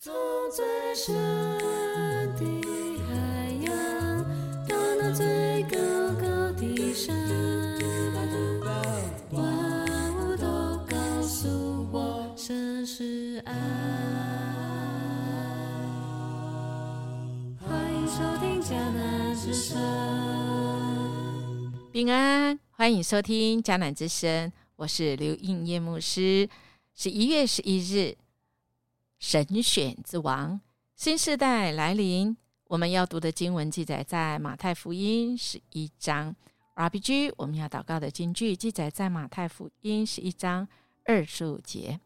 从最深的海洋，到那最高高的山，万物都告诉我，这是爱。欢迎收听迦南之声。平安，欢迎收听迦南之声，我是刘应叶牧师。十一月十一日，神选之王，新时代来临。我们要读的经文记载在马太福音十一章。RPG，我们要祷告的经句记载在马太福音十一章二十五节。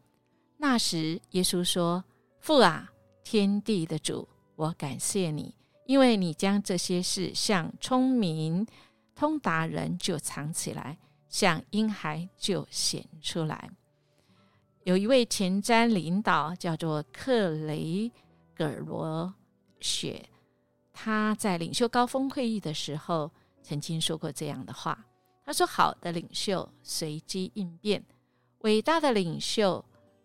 那时，耶稣说：“父啊，天地的主，我感谢你，因为你将这些事向聪明通达人就藏起来，向婴孩就显出来。”有一位前瞻领导叫做克雷格罗雪，他在领袖高峰会议的时候曾经说过这样的话：“他说，好的领袖随机应变，伟大的领袖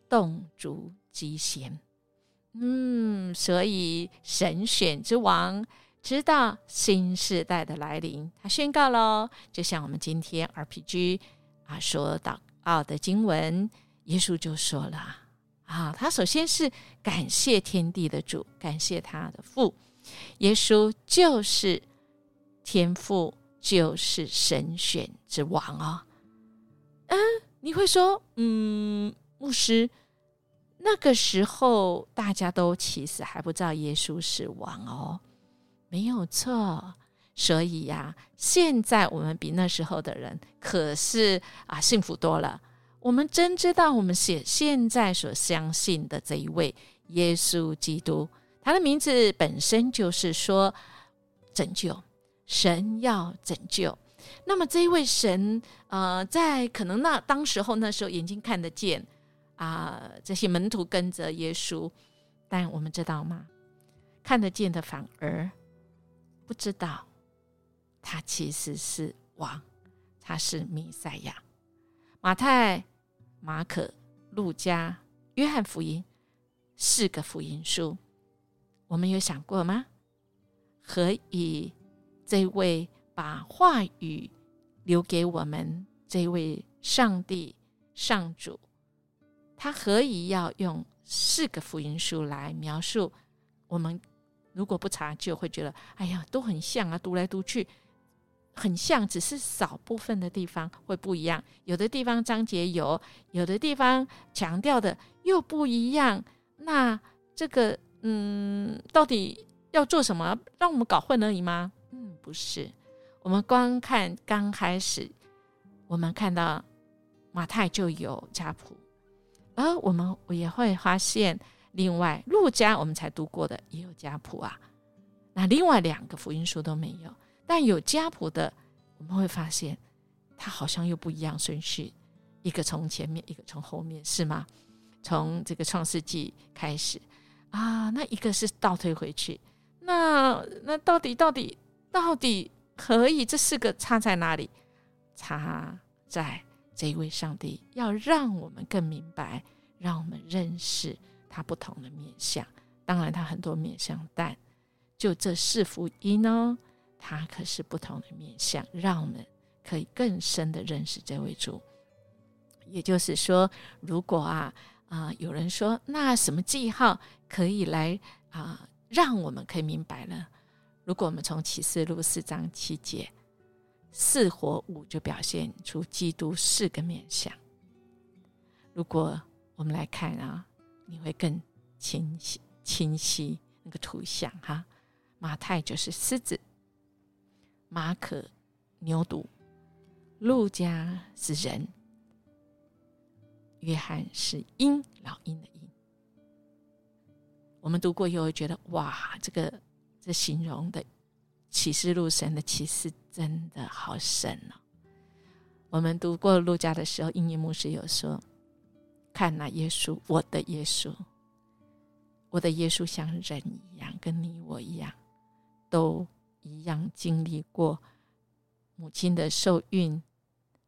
动足机先。”嗯，所以神选之王知道新时代的来临，他宣告喽，就像我们今天 RPG 啊说祷告的经文。耶稣就说了：“啊，他首先是感谢天地的主，感谢他的父。耶稣就是天父，就是神选之王哦。嗯，你会说，嗯，牧师，那个时候大家都其实还不知道耶稣是王哦，没有错。所以呀，现在我们比那时候的人可是啊幸福多了。”我们真知道，我们现现在所相信的这一位耶稣基督，他的名字本身就是说拯救，神要拯救。那么这一位神，呃，在可能那当时候那时候眼睛看得见啊，这些门徒跟着耶稣，但我们知道吗？看得见的反而不知道，他其实是王，他是弥赛亚。马太、马可、路加、约翰福音四个福音书，我们有想过吗？何以这位把话语留给我们这位上帝上主，他何以要用四个福音书来描述我们？如果不查就会觉得，哎呀，都很像啊，读来读去。很像，只是少部分的地方会不一样。有的地方章节有，有的地方强调的又不一样。那这个，嗯，到底要做什么？让我们搞混而已吗？嗯，不是。我们光看刚开始，我们看到马太就有家谱，而我们也会发现，另外路加我们才读过的也有家谱啊。那另外两个福音书都没有。但有家谱的，我们会发现，它好像又不一样顺序，一个从前面，一个从后面，是吗？从这个创世纪开始啊，那一个是倒退回去，那那到底到底到底可以这四个差在哪里？差在这一位上帝要让我们更明白，让我们认识他不同的面相。当然，他很多面相，但就这四福音呢？它可是不同的面相，让我们可以更深的认识这位主。也就是说，如果啊啊有人说，那什么记号可以来啊让我们可以明白呢？如果我们从启示录四章七节，四活五就表现出基督四个面相。如果我们来看啊，你会更清晰清晰那个图像哈。马太就是狮子。马可牛犊，路加是人，约翰是鹰，老鹰的鹰。我们读过以后觉得，哇，这个这形容的启示录神的启示真的好神哦。我们读过路加的时候，英语牧师有说：“看那耶稣，我的耶稣，我的耶稣像人一样，跟你我一样，都。”一样经历过母亲的受孕，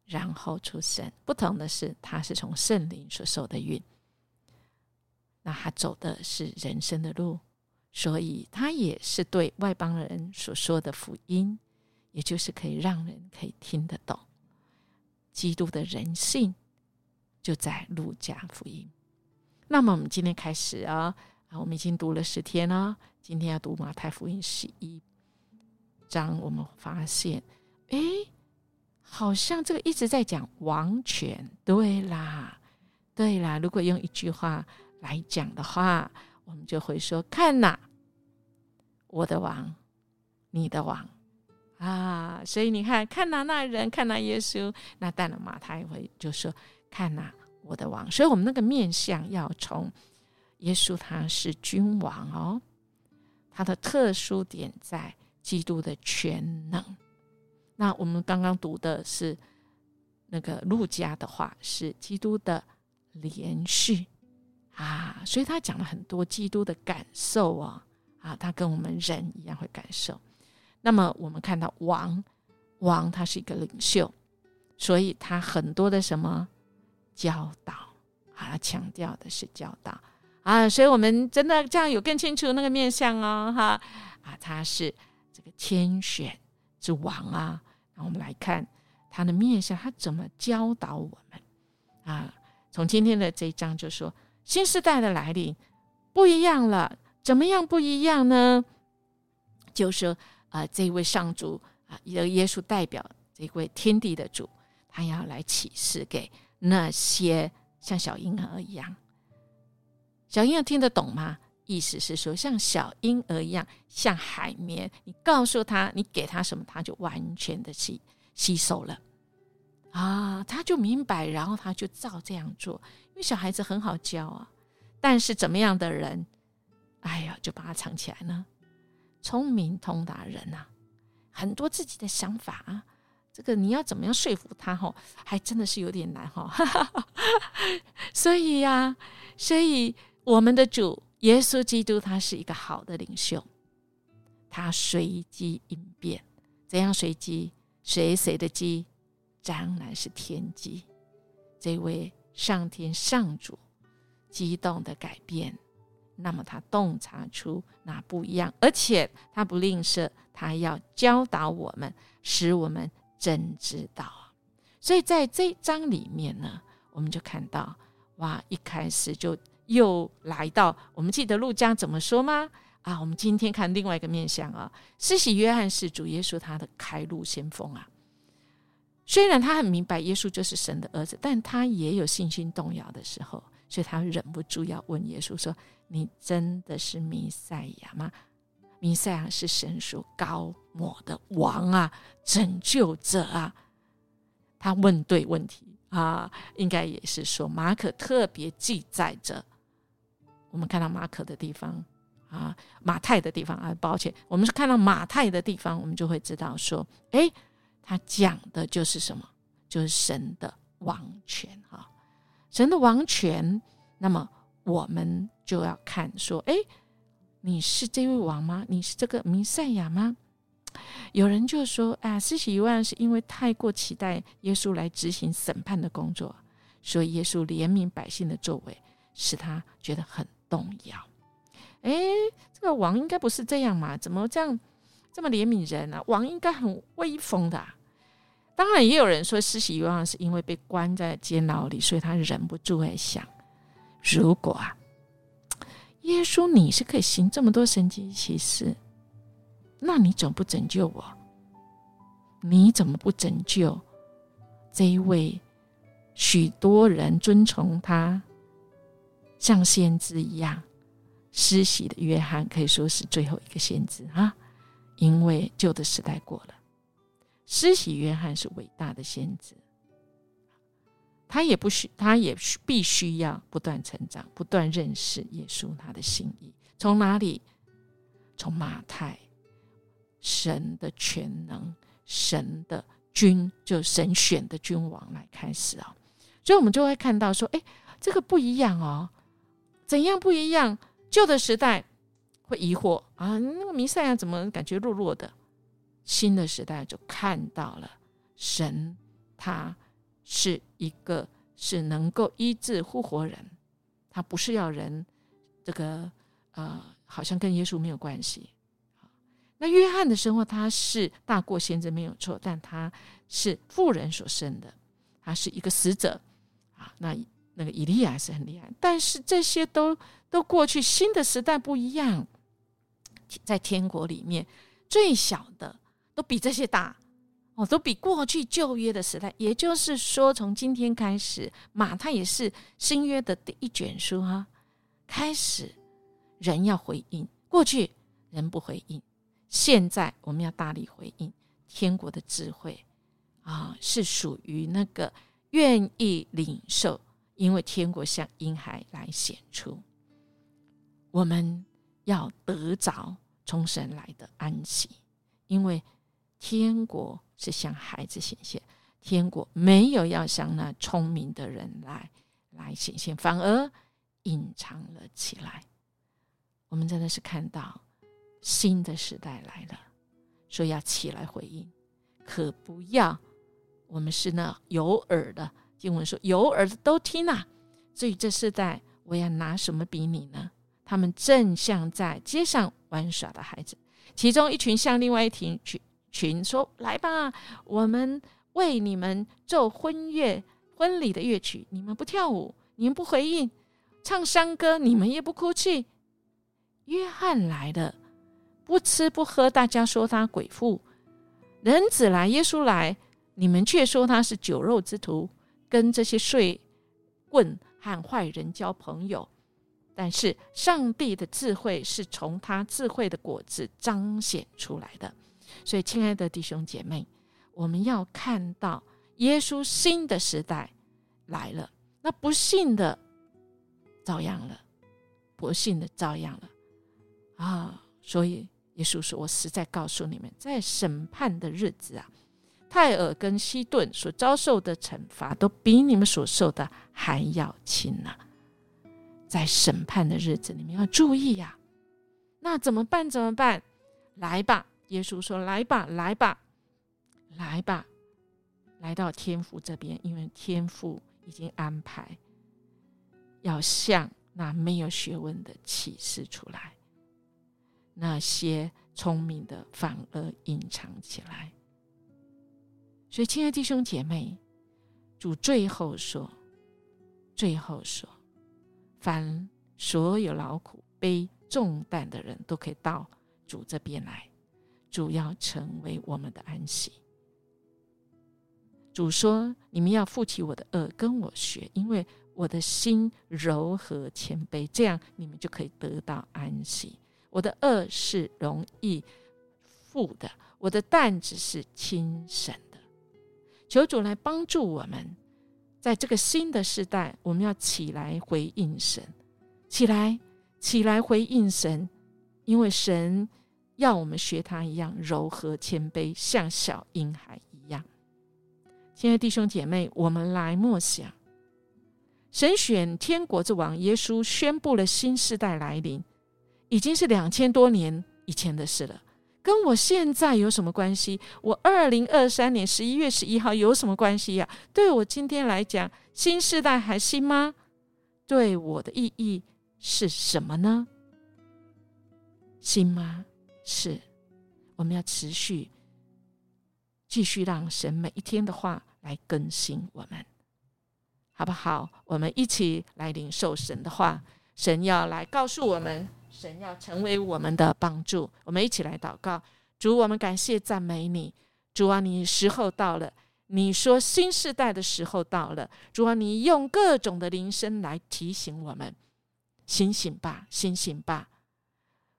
然后出生。不同的是，他是从圣灵所受的孕。那他走的是人生的路，所以他也是对外邦人所说的福音，也就是可以让人可以听得懂基督的人性，就在路加福音。那么我们今天开始啊，啊，我们已经读了十天了，今天要读马太福音十一章，我们发现，哎，好像这个一直在讲王权。对啦，对啦，如果用一句话。来讲的话，我们就会说：“看呐，我的王，你的王啊！”所以你看，看呐，那人看呐，耶稣，那当然嘛，他也会就说：“看呐，我的王。”所以，我们那个面相要从耶稣他是君王哦，他的特殊点在基督的全能。那我们刚刚读的是那个路加的话，是基督的连续。啊，所以他讲了很多基督的感受啊，啊，他跟我们人一样会感受。那么我们看到王，王他是一个领袖，所以他很多的什么教导啊，强调的是教导啊，所以我们真的这样有更清楚那个面相哦，哈啊，他是这个天选之王啊。那我们来看他的面相，他怎么教导我们啊？从今天的这一章就说。新时代的来临不一样了，怎么样不一样呢？就是啊，这位上主啊，由耶稣代表这位天地的主，他要来启示给那些像小婴儿一样。小婴儿听得懂吗？意思是说，像小婴儿一样，像海绵，你告诉他，你给他什么，他就完全的吸吸收了啊，他就明白，然后他就照这样做。因为小孩子很好教啊，但是怎么样的人，哎呀，就把他藏起来呢？聪明通达人呐，很多自己的想法啊，这个你要怎么样说服他？吼，还真的是有点难哈。所以呀，所以我们的主耶稣基督他是一个好的领袖，他随机应变，怎样随机？谁谁的机？当然是天机。这位。上天上主激动的改变，那么他洞察出那不一样，而且他不吝啬，他要教导我们，使我们真知道。所以在这章里面呢，我们就看到，哇，一开始就又来到，我们记得路加怎么说吗？啊，我们今天看另外一个面相啊，施洗约翰是主耶稣他的开路先锋啊。虽然他很明白耶稣就是神的儿子，但他也有信心动摇的时候，所以他忍不住要问耶稣说：“你真的是弥赛亚吗？弥赛亚是神所高抹的王啊，拯救者啊。”他问对问题啊，应该也是说马可特别记载着。我们看到马可的地方啊，马太的地方啊，抱歉，我们是看到马太的地方，我们就会知道说，哎。他讲的就是什么？就是神的王权哈，神的王权。那么我们就要看说，哎，你是这位王吗？你是这个弥赛亚吗？有人就说，啊，四十一万是因为太过期待耶稣来执行审判的工作，所以耶稣怜悯百姓的作为，使他觉得很动摇。哎，这个王应该不是这样嘛？怎么这样？这么怜悯人呢？王应该很威风的。当然，也有人说施洗约翰是因为被关在监牢里，所以他忍不住会想：如果啊，耶稣你是可以行这么多神迹奇事，那你怎么不拯救我？你怎么不拯救这一位许多人尊崇他像先知一样施洗的约翰，可以说是最后一个先知啊？因为旧的时代过了，施洗约翰是伟大的先知，他也不需，他也必须要不断成长，不断认识耶稣他的心意。从哪里？从马太，神的全能，神的君，就神选的君王来开始啊。所以，我们就会看到说，哎，这个不一样哦，怎样不一样？旧的时代。会疑惑啊，那个弥赛亚怎么感觉弱弱的？新的时代就看到了神，他是一个是能够医治复活人，他不是要人这个呃，好像跟耶稣没有关系。那约翰的生活，他是大过先知没有错，但他是富人所生的，他是一个死者啊。那那个以利亚是很厉害，但是这些都都过去，新的时代不一样，在天国里面，最小的都比这些大哦，都比过去旧约的时代。也就是说，从今天开始，马太也是新约的第一卷书哈，开始人要回应，过去人不回应。现在我们要大力回应天国的智慧啊，是属于那个愿意领受，因为天国向婴孩来显出，我们要得着从神来的安息，因为天国是向孩子显现，天国没有要向那聪明的人来来显现，反而隐藏了起来。我们真的是看到。新的时代来了，所以要起来回应，可不要我们是那有耳的。经文说有耳的都听啊。所以这世代，我要拿什么比拟呢？他们正像在街上玩耍的孩子，其中一群向另外一群群群说：“来吧，我们为你们奏婚乐婚礼的乐曲，你们不跳舞，你们不回应，唱山歌，你们也不哭泣。”约翰来了。不吃不喝，大家说他鬼妇；人子来，耶稣来，你们却说他是酒肉之徒，跟这些税棍和坏人交朋友。但是上帝的智慧是从他智慧的果子彰显出来的。所以，亲爱的弟兄姐妹，我们要看到耶稣新的时代来了。那不信的遭殃了，不信的遭殃了啊！所以。耶稣说：“我实在告诉你们，在审判的日子啊，泰尔跟西顿所遭受的惩罚，都比你们所受的还要轻呢。在审判的日子，你们要注意呀。那怎么办？怎么办？来吧！耶稣说：‘来吧，来吧，来吧，来到天父这边，因为天父已经安排，要向那没有学问的启示出来。’”那些聪明的反而隐藏起来，所以，亲爱弟兄姐妹，主最后说：“最后说，凡所有劳苦背重担的人都可以到主这边来，主要成为我们的安息。”主说：“你们要负起我的恶，跟我学，因为我的心柔和谦卑，这样你们就可以得到安息。”我的恶是容易负的，我的担子是轻省。求主来帮助我们，在这个新的时代，我们要起来回应神，起来，起来回应神，因为神要我们学他一样柔和谦卑，像小婴孩一样。亲爱弟兄姐妹，我们来默想，神选天国之王耶稣宣布了新时代来临。已经是两千多年以前的事了，跟我现在有什么关系？我二零二三年十一月十一号有什么关系呀？对我今天来讲，新时代还新吗？对我的意义是什么呢？新吗？是，我们要持续继续让神每一天的话来更新我们，好不好？我们一起来领受神的话，神要来告诉我们。神要成为我们的帮助，我们一起来祷告。主，我们感谢赞美你。主啊，你时候到了，你说新时代的时候到了。主啊，你用各种的铃声来提醒我们：醒醒吧，醒醒吧！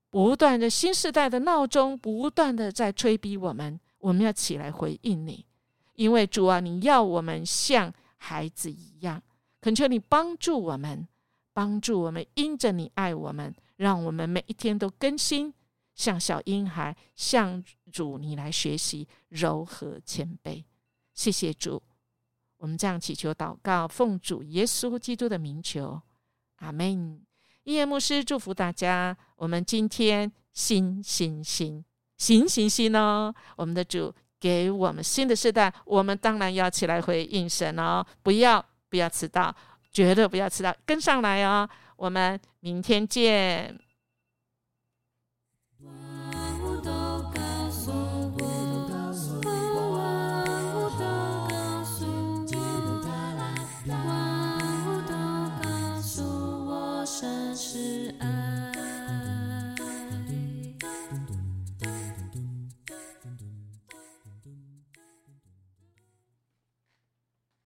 不断的新时代的闹钟，不断的在催逼我们，我们要起来回应你。因为主啊，你要我们像孩子一样，恳求你帮助我们，帮助我们，因着你爱我们。让我们每一天都更新，像小婴孩，向主你来学习柔和谦卑。谢谢主，我们这样祈求祷告，奉主耶稣基督的名求，阿门。伊耶牧师祝福大家，我们今天新新新新新新哦！我们的主给我们新的时代，我们当然要起来回应神哦！不要不要迟到，绝对不要迟到，跟上来哦！我们明天见。